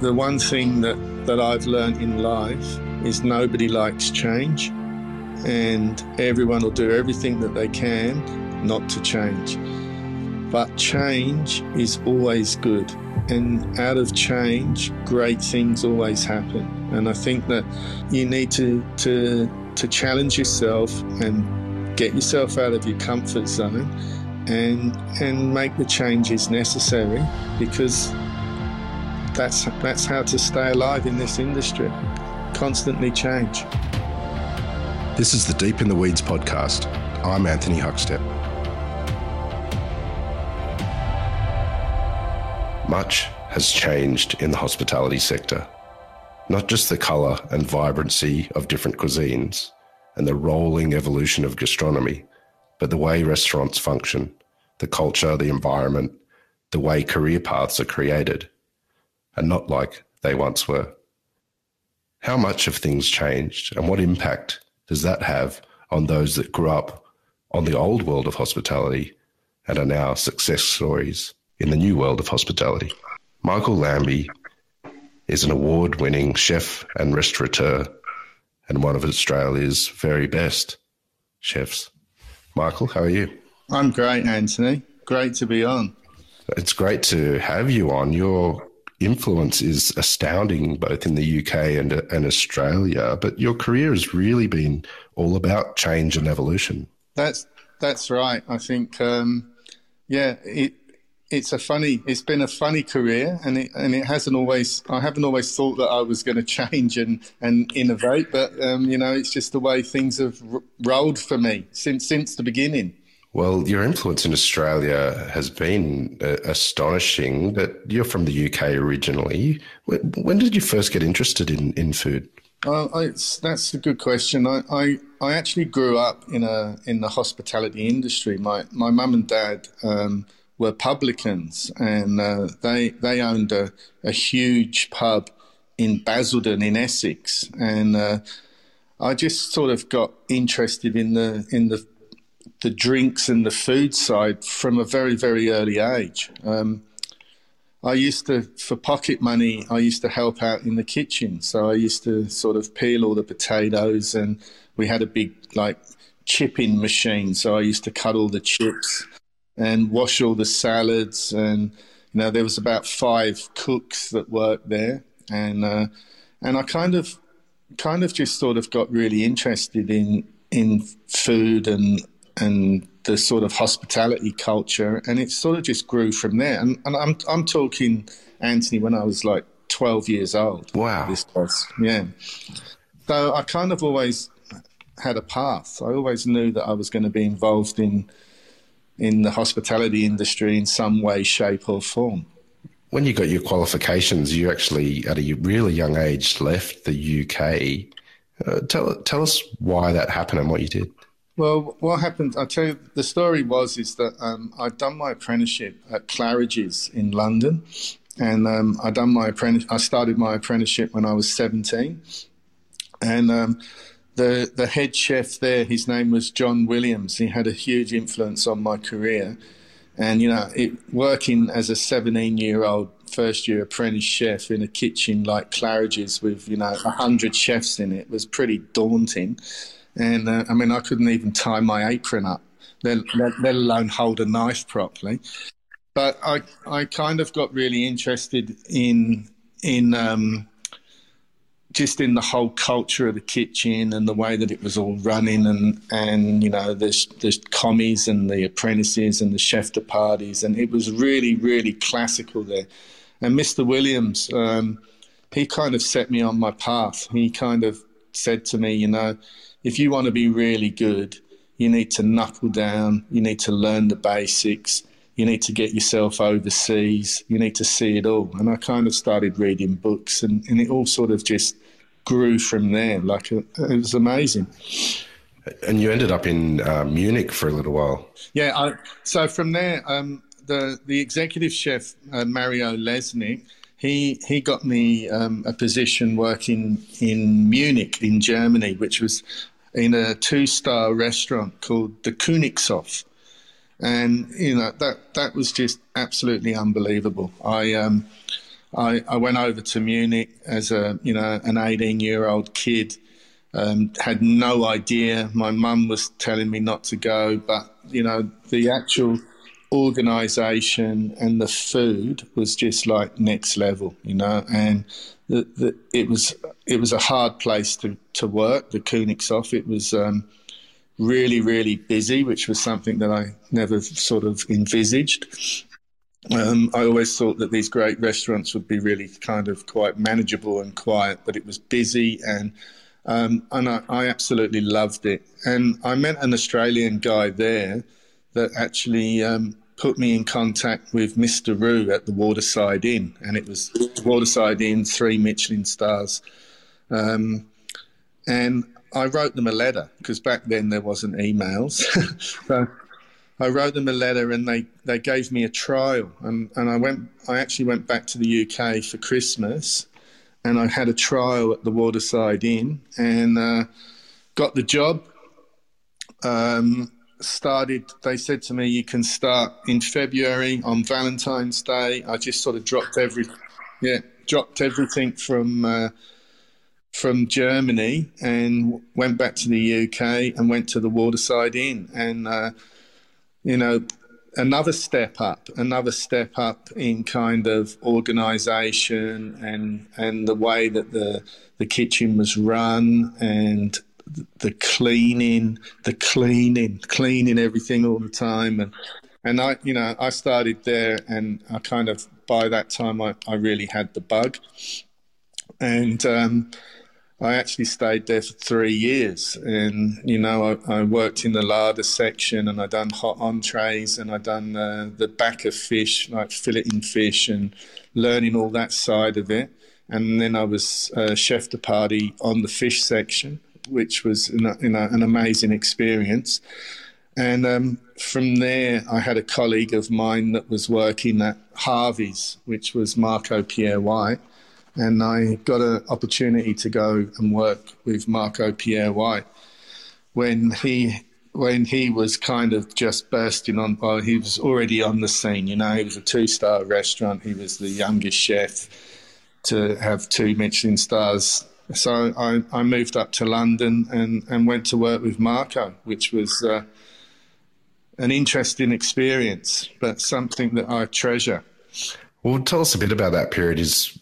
the one thing that, that I've learned in life is nobody likes change, and everyone will do everything that they can not to change. But change is always good, and out of change, great things always happen. And I think that you need to to to challenge yourself and get yourself out of your comfort zone and and make the changes necessary because that's that's how to stay alive in this industry. Constantly change. This is the Deep in the Weeds podcast. I'm Anthony Huckstep. Much has changed in the hospitality sector. Not just the colour and vibrancy of different cuisines and the rolling evolution of gastronomy, but the way restaurants function, the culture, the environment, the way career paths are created, and not like they once were. How much have things changed, and what impact does that have on those that grew up on the old world of hospitality and are now success stories in the new world of hospitality? Michael Lambie is an award winning chef and restaurateur and one of Australia's very best chefs. Michael, how are you? I'm great, Anthony. Great to be on. It's great to have you on. Your influence is astounding both in the UK and, and Australia, but your career has really been all about change and evolution. That's that's right. I think um, yeah, it it's a funny it's been a funny career and it and it hasn't always I haven't always thought that I was going to change and and innovate but um, you know it's just the way things have r- rolled for me since since the beginning well your influence in Australia has been uh, astonishing but you're from the UK originally when, when did you first get interested in in food uh, that's a good question. I, I, I actually grew up in a in the hospitality industry. My my mum and dad um, were publicans, and uh, they they owned a, a, huge pub in Basildon in Essex, and uh, I just sort of got interested in the in the the drinks and the food side from a very very early age. Um, I used to, for pocket money, I used to help out in the kitchen. So I used to sort of peel all the potatoes, and we had a big like chipping machine. So I used to cut all the chips and wash all the salads. And you know, there was about five cooks that worked there, and uh, and I kind of kind of just sort of got really interested in in food and and the sort of hospitality culture, and it sort of just grew from there. And, and I'm I'm talking Anthony when I was like 12 years old. Wow, this was yeah. So I kind of always had a path. I always knew that I was going to be involved in in the hospitality industry in some way, shape, or form. When you got your qualifications, you actually, at a really young age, left the UK. Uh, tell tell us why that happened and what you did. Well, what happened? I'll tell you. The story was is that um, I'd done my apprenticeship at Claridge's in London, and um, I done my apprentice. I started my apprenticeship when I was seventeen, and um, the the head chef there, his name was John Williams. He had a huge influence on my career, and you know, it, working as a 17 year old first year apprentice chef in a kitchen like Claridge's with you know hundred chefs in it was pretty daunting. And uh, I mean, I couldn't even tie my apron up, let, let, alone hold a knife properly. But I I kind of got really interested in in um, just in the whole culture of the kitchen and the way that it was all running and and you know the the commies and the apprentices and the chef de parties. And it was really really classical there. And Mr Williams um, he kind of set me on my path. He kind of said to me you know if you want to be really good you need to knuckle down you need to learn the basics you need to get yourself overseas you need to see it all and i kind of started reading books and, and it all sort of just grew from there. Like it, was amazing. And you ended up in uh, Munich for a little while. Yeah. I, so from there, um, the the executive chef uh, Mario Lesnick, he he got me um, a position working in Munich in Germany, which was in a two star restaurant called the Königshof. And you know that that was just absolutely unbelievable. I um, I, I went over to Munich as a you know an 18 year old kid. Um, had no idea. My mum was telling me not to go, but you know the actual organisation and the food was just like next level, you know. And the, the, it was it was a hard place to, to work. The Königshof. It was um, really really busy, which was something that I never sort of envisaged. Um, I always thought that these great restaurants would be really kind of quite manageable and quiet, but it was busy and um, and I, I, absolutely loved it. And I met an Australian guy there that actually um, put me in contact with Mr. Roux at the Waterside Inn, and it was Waterside Inn, three Michelin stars. Um, and I wrote them a letter because back then there wasn't emails. so I wrote them a letter and they, they gave me a trial. And, and I went, I actually went back to the UK for Christmas and I had a trial at the Waterside Inn and uh, got the job. Um, started, they said to me, you can start in February on Valentine's Day. I just sort of dropped every, yeah, dropped everything from, uh, from Germany and went back to the UK and went to the Waterside Inn. And, uh, you know, another step up, another step up in kind of organisation and and the way that the the kitchen was run and the cleaning, the cleaning, cleaning everything all the time, and and I, you know, I started there, and I kind of by that time I, I really had the bug, and um, I actually stayed there for three years, and you know I, I worked in the larder section, and I done hot entrees, and I done uh, the back of fish, like filleting fish, and learning all that side of it. And then I was uh, chef de partie on the fish section, which was you know, an amazing experience. And um, from there, I had a colleague of mine that was working at Harvey's, which was Marco Pierre White and I got an opportunity to go and work with Marco Pierre White when he when he was kind of just bursting on. Well, he was already on the scene. You know, he was a two star restaurant. He was the youngest chef to have two Michelin stars. So I, I moved up to London and, and went to work with Marco, which was uh, an interesting experience, but something that I treasure. Well, tell us a bit about that period. Is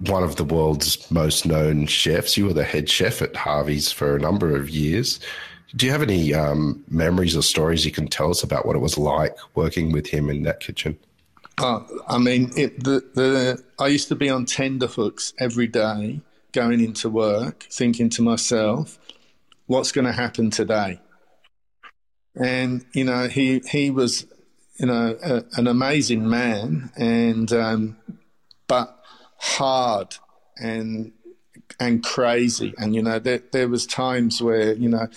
one of the world's most known chefs. You were the head chef at Harvey's for a number of years. Do you have any um, memories or stories you can tell us about what it was like working with him in that kitchen? Uh, I mean, it, the, the, I used to be on tender hooks every day going into work, thinking to myself, what's going to happen today? And, you know, he, he was, you know, a, an amazing man. And, um, but hard and and crazy. And you know, there there was times where you know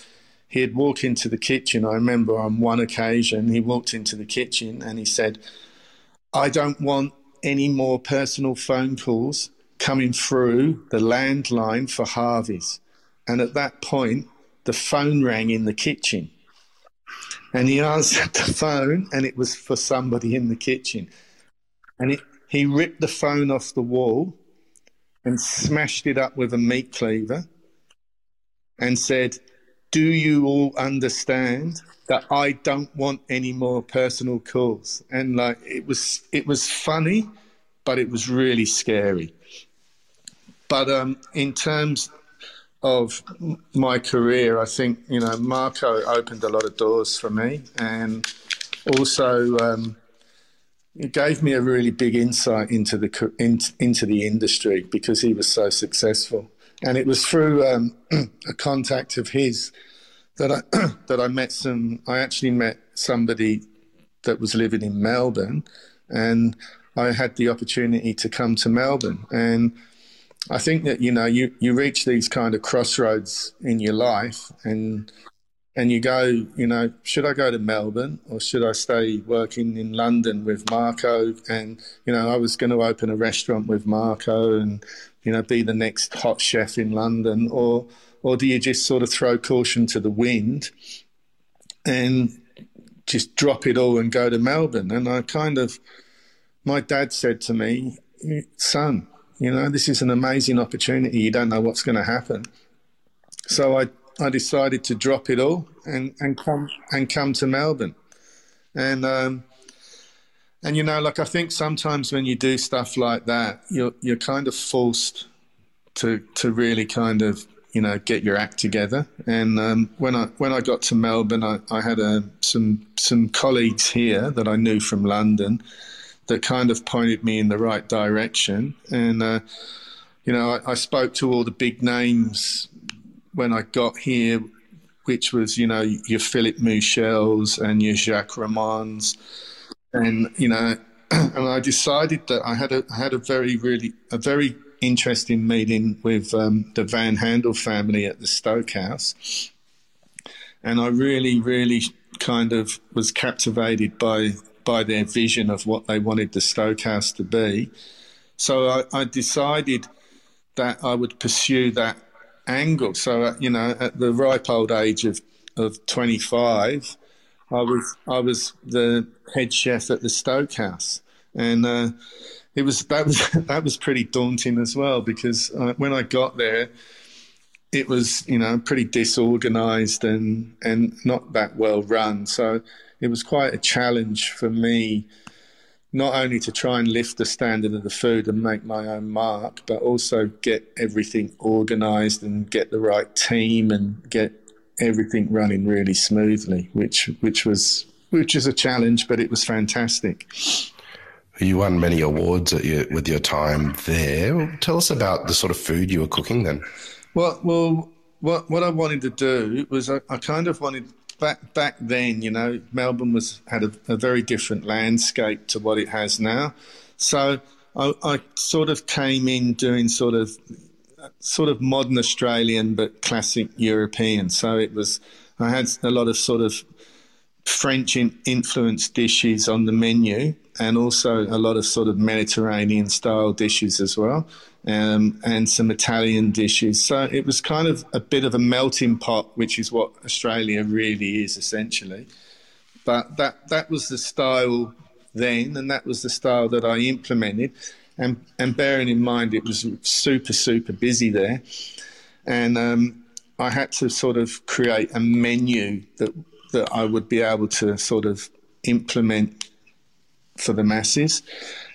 he'd walk into the kitchen. I remember on one occasion he walked into the kitchen and he said, "I don't want any more personal phone calls coming through the landline for Harvey's." And at that point, the phone rang in the kitchen. And he answered the phone, and it was for somebody in the kitchen. And it, he ripped the phone off the wall and smashed it up with a meat cleaver and said, Do you all understand that I don't want any more personal calls? And like it was it was funny, but it was really scary. But um, in terms of my career, I think you know Marco opened a lot of doors for me, and also um, it gave me a really big insight into the in, into the industry because he was so successful, and it was through um, a contact of his that I that I met some. I actually met somebody that was living in Melbourne, and I had the opportunity to come to Melbourne. And I think that you know you you reach these kind of crossroads in your life, and and you go, you know, should I go to Melbourne or should I stay working in London with Marco? And, you know, I was going to open a restaurant with Marco and, you know, be the next hot chef in London. Or, or do you just sort of throw caution to the wind and just drop it all and go to Melbourne? And I kind of, my dad said to me, son, you know, this is an amazing opportunity. You don't know what's going to happen. So I, I decided to drop it all and, and come and come to Melbourne. And um, and you know, like I think sometimes when you do stuff like that, you're you're kind of forced to to really kind of you know get your act together. And um, when I when I got to Melbourne, I, I had a, uh, some some colleagues here that I knew from London that kind of pointed me in the right direction. And uh, you know, I, I spoke to all the big names when I got here, which was you know your Philip Mouchels and your Jacques Reymonds and you know, and I decided that I had a had a very really a very interesting meeting with um, the Van Haandel family at the Stokehouse, and I really really kind of was captivated by by their vision of what they wanted the Stokehouse to be. So I, I decided that I would pursue that angle. So uh, you know, at the ripe old age of of 25, I was I was the head chef at the Stokehouse, and uh, it was that was that was pretty daunting as well because uh, when I got there, it was you know pretty disorganized and and not that well run. So it was quite a challenge for me, not only to try and lift the standard of the food and make my own mark, but also get everything organized and get the right team and get everything running really smoothly, which which was which is a challenge, but it was fantastic. You won many awards your, with your time there. Tell us about the sort of food you were cooking then. Well, well, what what I wanted to do was I, I kind of wanted back back then. You know, Melbourne was had a, a very different landscape to what it has now. So I, I sort of came in doing sort of sort of modern Australian but classic European. So it was I had a lot of sort of French influenced dishes on the menu, and also a lot of sort of Mediterranean style dishes as well, um, and some Italian dishes. So it was kind of a bit of a melting pot, which is what Australia really is essentially. But that that was the style then, and that was the style that I implemented and and bearing in mind it was super super busy there, and um, I had to sort of create a menu that that I would be able to sort of implement for the masses.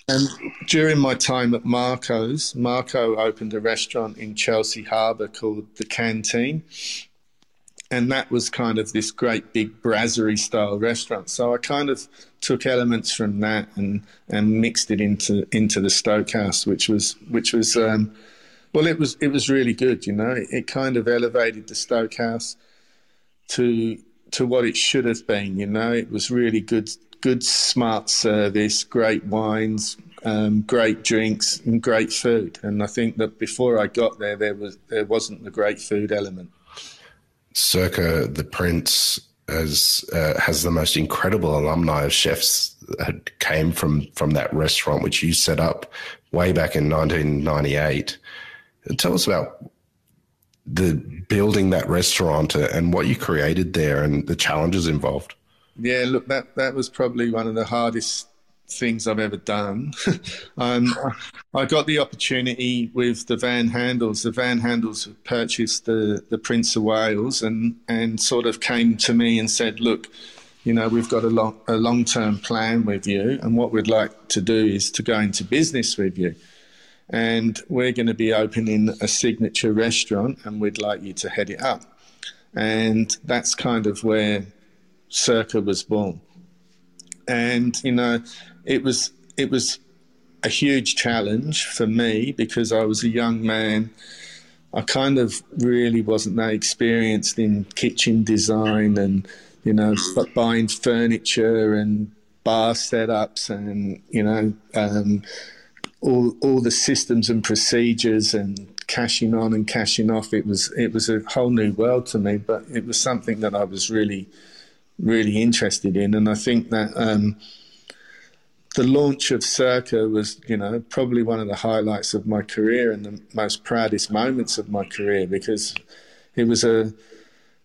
And during my time at Marco's, Marco opened a restaurant in Chelsea Harbour called the Canteen, and that was kind of this great big brasserie style restaurant. So I kind of took elements from that and and mixed it into into the Stokehouse, which was which was um, well, it was it was really good. You know, it, it kind of elevated the Stokehouse to to what it should have been. You know, it was really good good smart service, great wines, um, great drinks, and great food. And I think that before I got there, there was there wasn't the great food element circa the Prince has uh, has the most incredible alumni of chefs that came from from that restaurant which you set up way back in 1998. Tell us about the building that restaurant and what you created there and the challenges involved. Yeah, look, that that was probably one of the hardest things I've ever done. um, I got the opportunity with the Van Haandels. The Van Haandels purchased the, the Prince of Wales and, and sort of came to me and said, look, you know, we've got a long, a long-term plan with you and what we'd like to do is to go into business with you. And we're going to be opening a signature restaurant and we'd like you to head it up. And that's kind of where Circa was born. And, you know, it was it was a huge challenge for me because I was a young man. I kind of really wasn't that experienced in kitchen design and you know buying furniture and bar setups and you know um, all all the systems and procedures and cashing on and cashing off. It was it was a whole new world to me, but it was something that I was really really interested in, and I think that. Um, the launch of Circa was, you know, probably one of the highlights of my career and the most proudest moments of my career because it was a,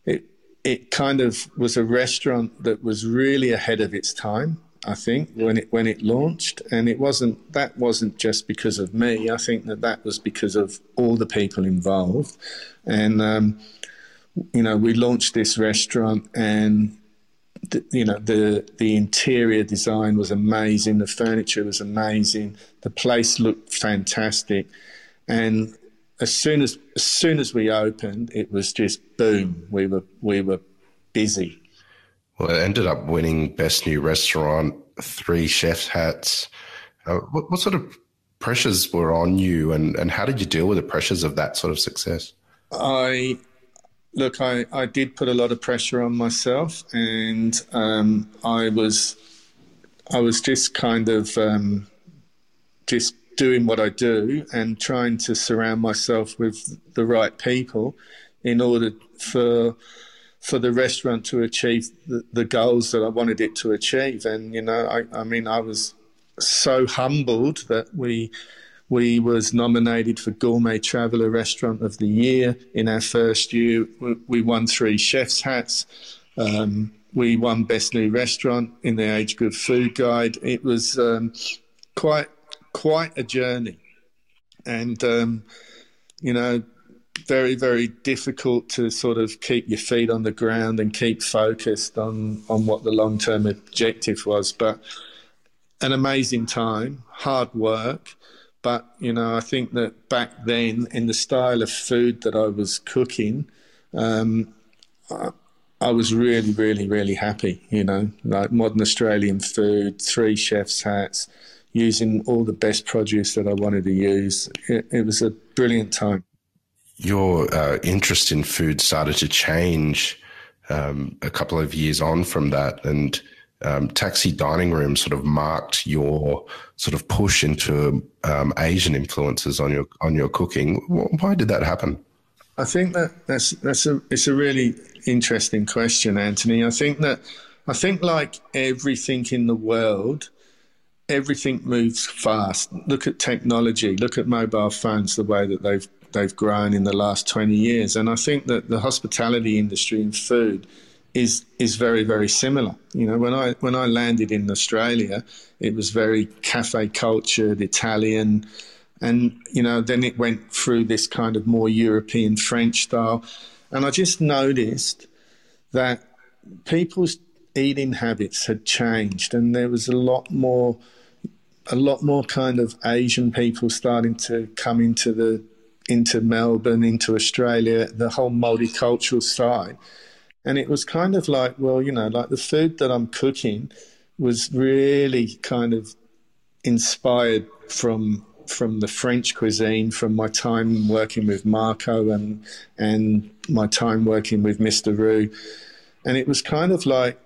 it, it kind of was a restaurant that was really ahead of its time. I think when it when it launched, and it wasn't that wasn't just because of me. I think that that was because of all the people involved, and um, you know we launched this restaurant and. The, you know the the interior design was amazing. The furniture was amazing. The place looked fantastic. And as soon as as soon as we opened it was just boom. We were we were busy. Well, it ended up winning Best New Restaurant, three chef's hats. Uh, what, what, sort of pressures were on you, and, and how did you deal with the pressures of that sort of success? I look, I, I did put a lot of pressure on myself, and um, I was I was just kind of um, just doing what I do and trying to surround myself with the right people in order for for the restaurant to achieve the, the, goals that I wanted it to achieve. And you know, I, I mean, I was so humbled that we we was nominated for Gourmet Traveller Restaurant of the Year in our first year. We, won three chefs hats. Um, we won Best New Restaurant in the Age Good Food Guide. It was um, quite quite a journey, and um, you know very, very difficult to sort of keep your feet on the ground and keep focused on, on what the long term objective was. But an amazing time, hard work. But, you know, I think that back then, in the style of food that I was cooking, um, I, I was really, really, really happy, you know, like modern Australian food, three chef's hats, using all the best produce that I wanted to use. It, it was a brilliant time your uh, interest in food started to change um, a couple of years on from that, and um, taxi dining room sort of marked your sort of push into um, Asian influences on your on your cooking. Why did that happen? I think that that's that's a it's a really interesting question, Anthony. I think that I think like everything in the world, everything moves fast. Look at technology. Look at mobile phones. The way that they've they've grown in the last 20 years. And I think that the hospitality industry and food is is very very similar. You know, when I when I landed in Australia, it was very cafe cultured, Italian, and you know then it went through this kind of more European French style, and I just noticed that people's eating habits had changed, and there was a lot more a lot more kind of Asian people starting to come into the into Melbourne, into Australia, the whole multicultural side. And it was kind of like, well, you know, like the food that I'm cooking was really kind of inspired from from the French cuisine, from my time working with Marco and and my time working with Mr. Roux. And it was kind of like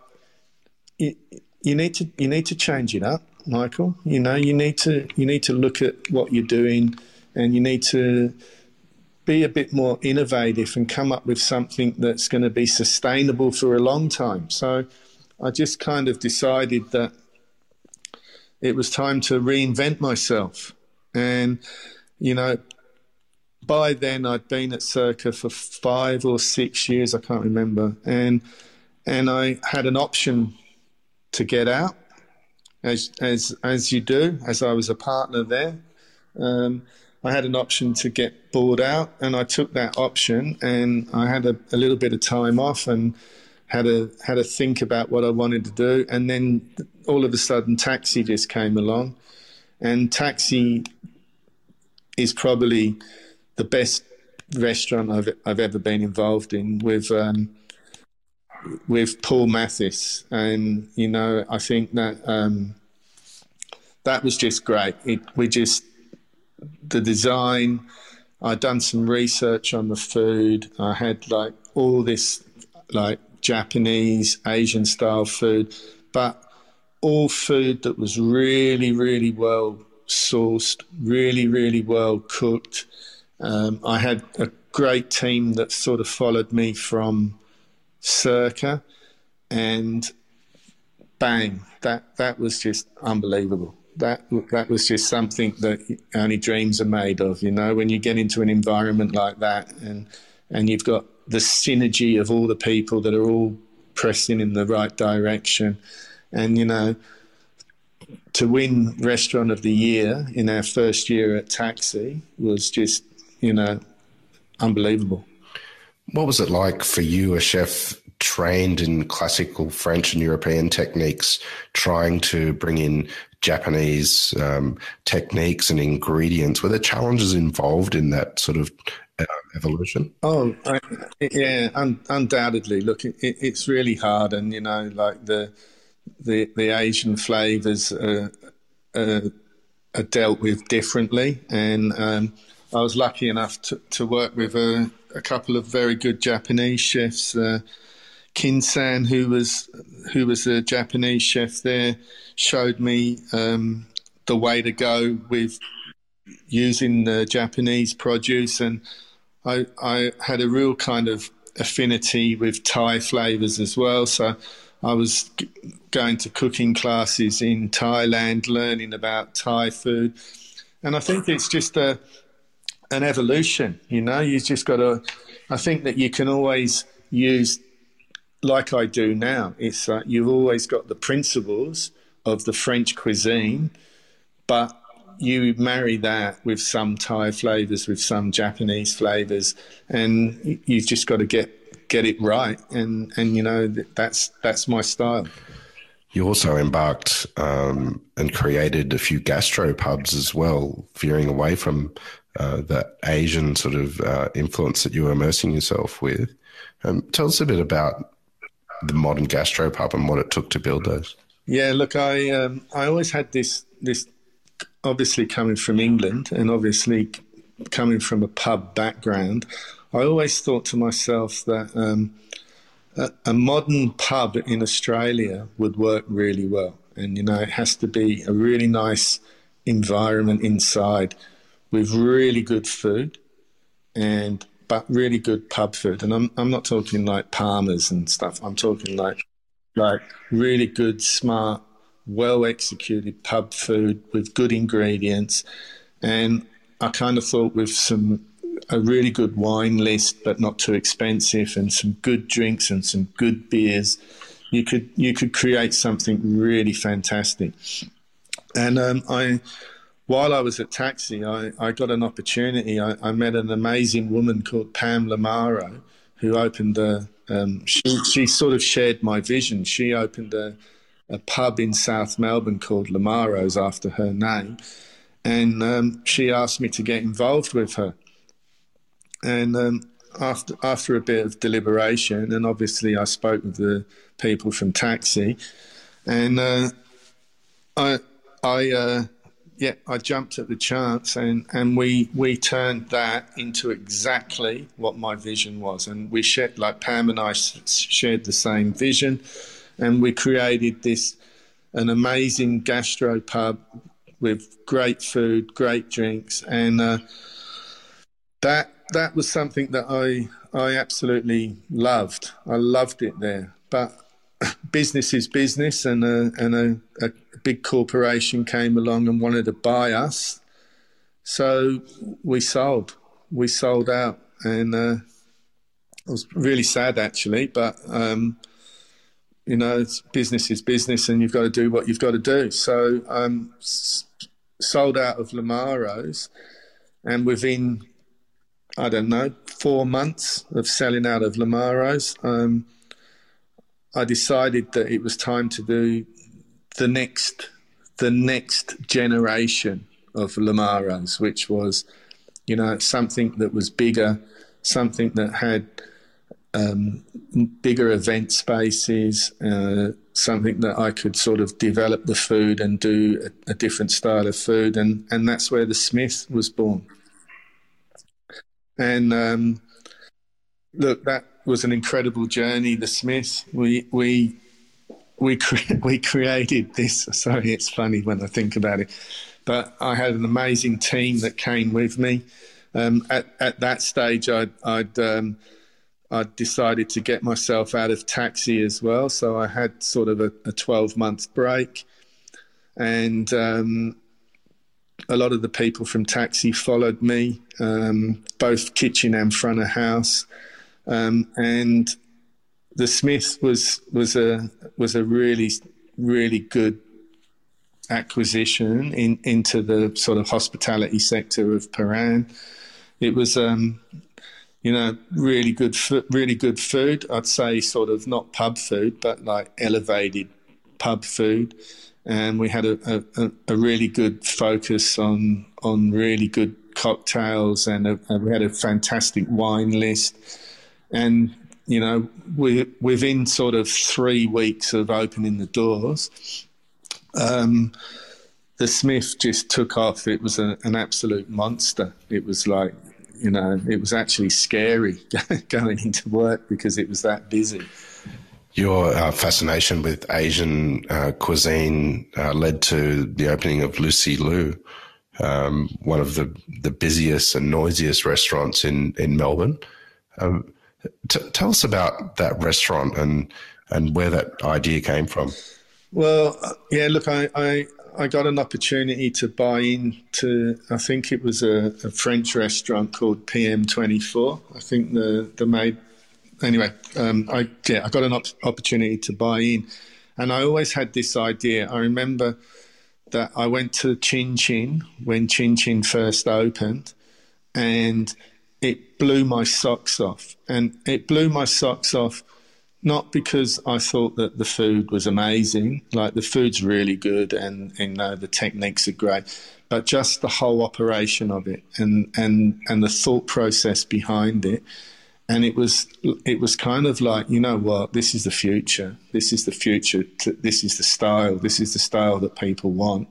you, you need to you need to change it up, Michael. You know, you need to you need to look at what you're doing and you need to be a bit more innovative and come up with something that's going to be sustainable for a long time. So I just kind of decided that it was time to reinvent myself. And, you know, by then I'd been at Circa for five or six years, I can't remember. And and I had an option to get out, as as as you do, as I was a partner there. Um, I had an option to get bored out, and I took that option, and I had a, a little bit of time off and had a had a think about what I wanted to do, and then all of a sudden, Taxi just came along, and Taxi is probably the best restaurant I've I've ever been involved in with. Um, with Paul Mathis, and you know, I think that um, that was just great. It, we just the design. I'd done some research on the food. I had like all this like Japanese, Asian style food, but all food that was really, really well sourced, really, really well cooked. Um, I had a great team that sort of followed me from Circa, and bang, that that was just unbelievable that that was just something that only dreams are made of. You know, when you get into an environment like that, and and you've got the synergy of all the people that are all pressing in the right direction, and you know, to win Restaurant of the Year in our first year at Taxi was just, you know, unbelievable. What was it like for you, a chef trained in classical French and European techniques, trying to bring in Japanese um, techniques and ingredients? Were there challenges involved in that sort of uh, evolution? Oh, I, yeah, un- undoubtedly. Look, it, it's really hard, and you know, like the the the Asian flavors are, are, are dealt with differently, and um, I was lucky enough to, to work with a, a couple of very good Japanese chefs. Uh, Kinsan, who was who was a Japanese chef there, showed me um, the way to go with using the Japanese produce, and I, I had a real kind of affinity with Thai flavors as well. So I was g- going to cooking classes in Thailand, learning about Thai food, and I think it's just a an evolution. You know, you just got to. I think that you can always use, like I do now. It's uh, you've always got the principles of the French cuisine, but you marry that with some Thai flavors, with some Japanese flavors, and you've just got to get get it right. And and you know that's that's my style. You also embarked um, and created a few gastro pubs as well, veering away from uh, the Asian sort of uh, influence that you were immersing yourself with. Um, tell us a bit about the modern gastropub and what it took to build those. Yeah, look, I um, I always had this this obviously coming from England and obviously coming from a pub background. I always thought to myself that um, a, a modern pub in Australia would work really well, and you know it has to be a really nice environment inside with really good food and but really good pub food. And I'm I'm not talking like parmas and stuff. I'm talking like like really good, smart, well executed pub food with good ingredients. And I kind of thought with some a really good wine list, but not too expensive, and some good drinks and some good beers, you could you could create something really fantastic. And um, I while I was at Taxi, I, I got an opportunity. I, I, met an amazing woman called Pam Lamaro, who opened a. Um, she, she sort of shared my vision. She opened a, a pub in South Melbourne called Lamaro's after her name, and um, she asked me to get involved with her. And um, after after a bit of deliberation, and obviously I spoke with the people from Taxi, and uh, I I. Uh, yeah, I jumped at the chance, and, and we we turned that into exactly what my vision was, and we shared like Pam and I shared the same vision, and we created this an amazing gastro pub with great food, great drinks, and uh, that that was something that I I absolutely loved. I loved it there, but business is business, and a, and a, a, big corporation came along and wanted to buy us. So we sold. We sold out, and uh, it was really sad actually. But um, you know, business is business, and you've got to do what you've got to do. So um, sold out of Lamaro's, and within I don't know four months of selling out of Lamaro's. Um, I decided that it was time to do the next the next generation of Lamaros, which was, you know, something that was bigger, something that had um, bigger event spaces, uh, something that I could sort of develop the food and do a, a, different style of food, and and that's where the Smith was born. And um, look, that was an incredible journey. The Smith, we we we cre- we created this. Sorry, it's funny when I think about it, but I had an amazing team that came with me. Um, at at that stage, I'd I'd um, I decided to get myself out of taxi as well. So I had sort of a, 12 month break. And um, a lot of the people from taxi followed me, um, both kitchen and front of house. Um, and the Smith was was a was a really really good acquisition in, into the sort of hospitality sector of Prahran. It was, um, you know, really good, really good food. I'd say sort of not pub food, but like elevated pub food. And we had a, a, a really good focus on on really good cocktails, and a, we had a fantastic wine list. And you know, we within sort of three weeks of opening the doors, um, the Smith just took off. It was a, an absolute monster. It was like, you know, it was actually scary going into work because it was that busy. Your uh, fascination with Asian uh, cuisine uh, led to the opening of Lucy Liu, um, one of the, the busiest and noisiest restaurants in, in Melbourne. Um, t- tell us about that restaurant and, and where that idea came from. Well, uh, yeah, look, I, I, I got an opportunity to buy into, I think it was a, a French restaurant called PM24. I think the, the made, anyway, um, I, yeah, I got an op- opportunity to buy in. And I always had this idea. I remember that I went to Chin Chin when Chin Chin first opened, and it blew my socks off. And it blew my socks off not because I thought that the food was amazing, like the food's really good and, and you know, the techniques are great, but just the whole operation of it and, and, and the thought process behind it. And it was it was kind of like you know what this is the future this is the future this is the style this is the style that people want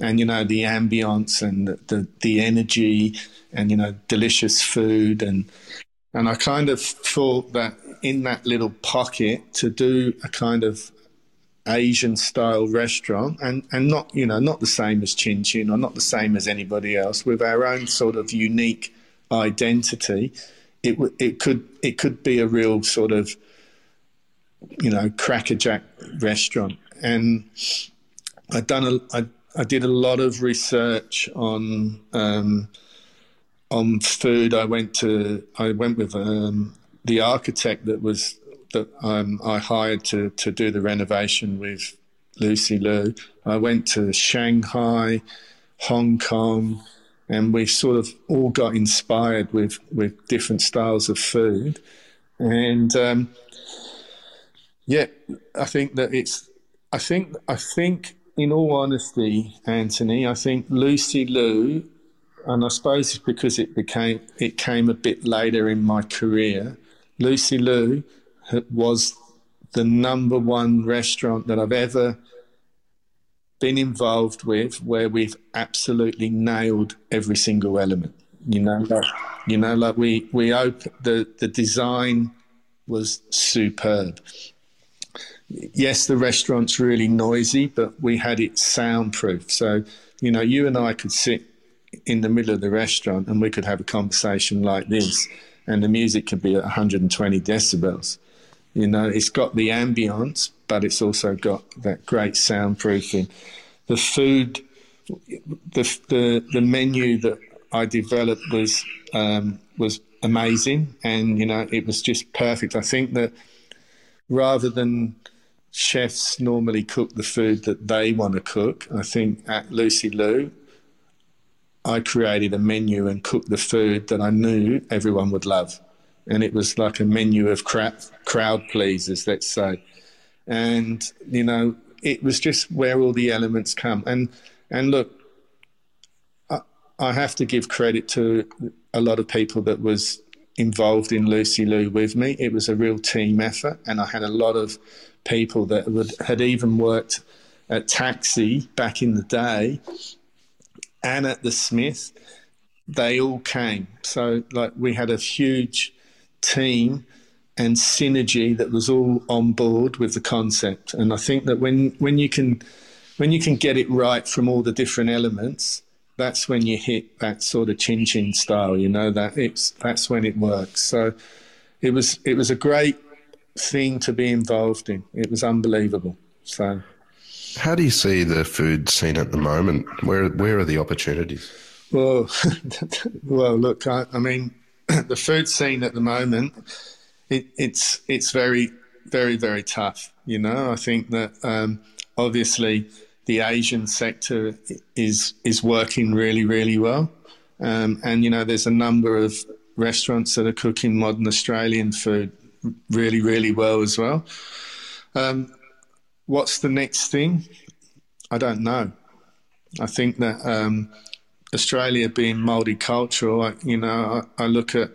and you know the ambience and the, the, the energy and you know delicious food and and I kind of thought that in that little pocket to do a kind of Asian style restaurant and, and not, you know, not the same as Chin Chin or not the same as anybody else with our own sort of unique identity. It, it could, it could be a real sort of, you know, crackerjack restaurant. And I done a, I, I did a lot of research on, um, on food. I went to, I went with, um, the architect that was that um, I hired to to do the renovation with Lucy Liu. I went to Shanghai, Hong Kong, and we sort of all got inspired with with different styles of food, and um, yeah, I think that it's. I think I think in all honesty, Anthony, I think Lucy Liu, and I suppose it's because it became it came a bit later in my career Lucy Liu was the number one restaurant that I've ever been involved with where we've absolutely nailed every single element. You know, like, you know, like we we open the the design was superb. Yes, the restaurant's really noisy, but we had it soundproof. So, you know, you and I could sit in the middle of the restaurant and we could have a conversation like this and the music could be at 120 decibels. You know, it's got the ambience, but it's also got that great soundproofing. The food, the the, the menu that I developed was um, was amazing, and you know, it was just perfect. I think that rather than chefs normally cook the food that they want to cook, I think at Lucy Liu, I created a menu and cooked the food that I knew everyone would love. And it was like a menu of crowd, crowd pleasers, let's say. And, you know, it was just where all the elements come. And, and look, I, I have to give credit to a lot of people that was involved in Lucy Liu with me. It was a real team effort. And I had a lot of people that would, had even worked at Taxi back in the day and at the Smith, they all came. So like we had a huge team and synergy that was all on board with the concept. And I think that when when you can when you can get it right from all the different elements, that's when you hit that sort of chin chin style. You know that it's that's when it works. So it was it was a great thing to be involved in. It was unbelievable. So. How do you see the food scene at the moment? Where where are the opportunities? Well, well, look, I, I, mean, the food scene at the moment, it, it's it's very very very tough. You know, I think that um, obviously the Asian sector is is working really really well, um, and you know there's a number of restaurants that are cooking modern Australian food really really well as well. Um, what's the next thing? I don't know. I think that um, Australia being multicultural, I, you know, I, I, look at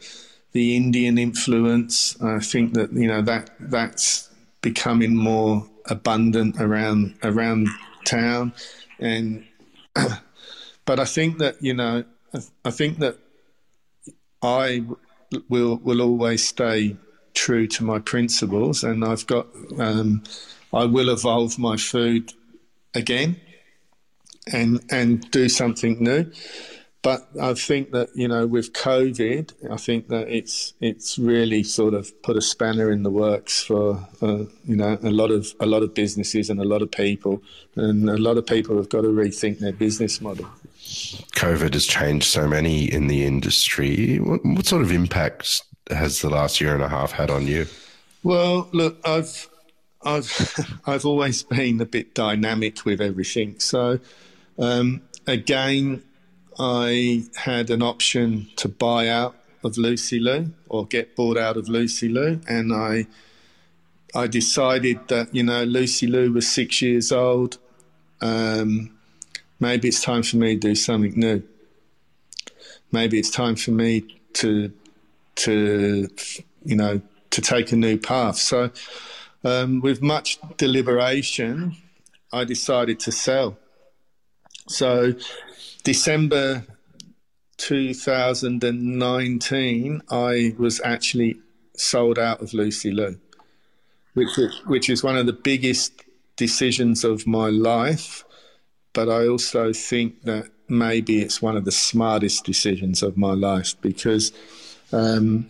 the Indian influence. I think that you know that that's becoming more abundant around around town, and but I think that you know I think that I will will always stay true to my principles, and I've got um, I will evolve my food again and and do something new. But I think that you know with COVID, I think that it's it's really sort of put a spanner in the works for uh, you know a lot of a lot of businesses and a lot of people, and a lot of people have got to rethink their business model. COVID has changed so many in the industry. What, what sort of impacts has the last year and a half had on you? Well, look, I've I've I've always been a bit dynamic with everything. So um, again, I had an option to buy out of Lucy Liu or get bought out of Lucy Liu, and I I decided that you know Lucy Liu was six years old. Um, maybe it's time for me to do something new. Maybe it's time for me to to you know to take a new path. So, um, with much deliberation, I decided to sell. So, December 2019, I was actually sold out of Lucy Liu, which is, which is one of the biggest decisions of my life. But I also think that maybe it's one of the smartest decisions of my life because, um,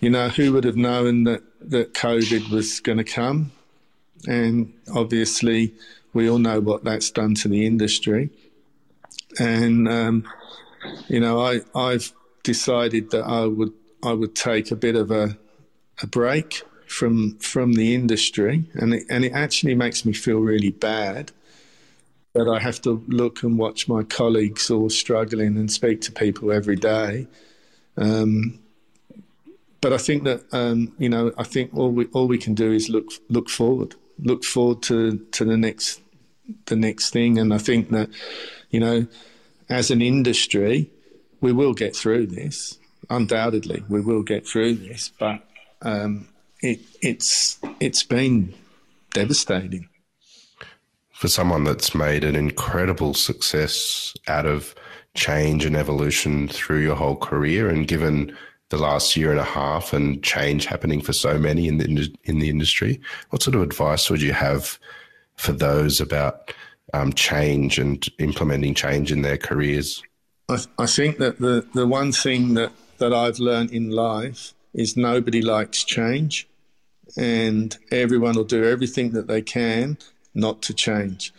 you know, who would have known that, that COVID was going to come? And obviously, we all know what that's done to the industry. And, um, you know, I, I've decided that I would, I would take a bit of a, a break from, from the industry. And it, and it actually makes me feel really bad that I have to look and watch my colleagues all struggling and speak to people every day. Um, but I think that um, you know, I think all we all we can do is look look forward, look forward to to the next the next thing. And I think that, you know, as an industry, we will get through this. Undoubtedly, we will get through this, but um, it, it's it's been devastating. For someone that's made an incredible success out of change and evolution through your whole career, and given the last year and a half and change happening for so many in the in the industry, what sort of advice would you have for those about um, change and implementing change in their careers? I, I think that the, the one thing that, that I've learned in life is nobody likes change, and everyone will do everything that they can not to change.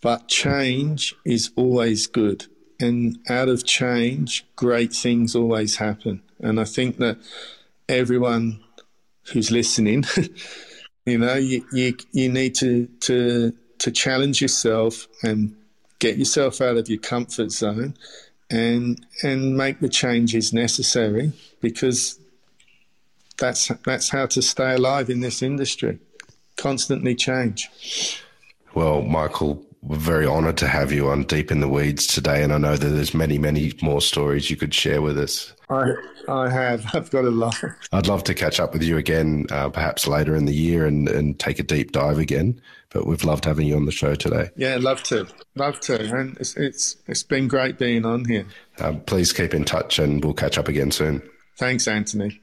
But change is always good. And out of change, great things always happen. And I think that everyone who's listening You know, you, you, you need to, to, to challenge yourself and get yourself out of your comfort zone and, and make the changes necessary because that's, that's how to stay alive in this industry. Constantly change. Well, Michael, we're very honoured to have you on Deep in the Weeds today, and I know that there's many, many more stories you could share with us. I, I have. I've got a lot. I'd love to catch up with you again, uh, perhaps later in the year, and, and take a deep dive again. But we've loved having you on the show today. Yeah, love to, love to, and it's it's, it's been great being on here. Um, please keep in touch, and we'll catch up again soon. Thanks, Anthony.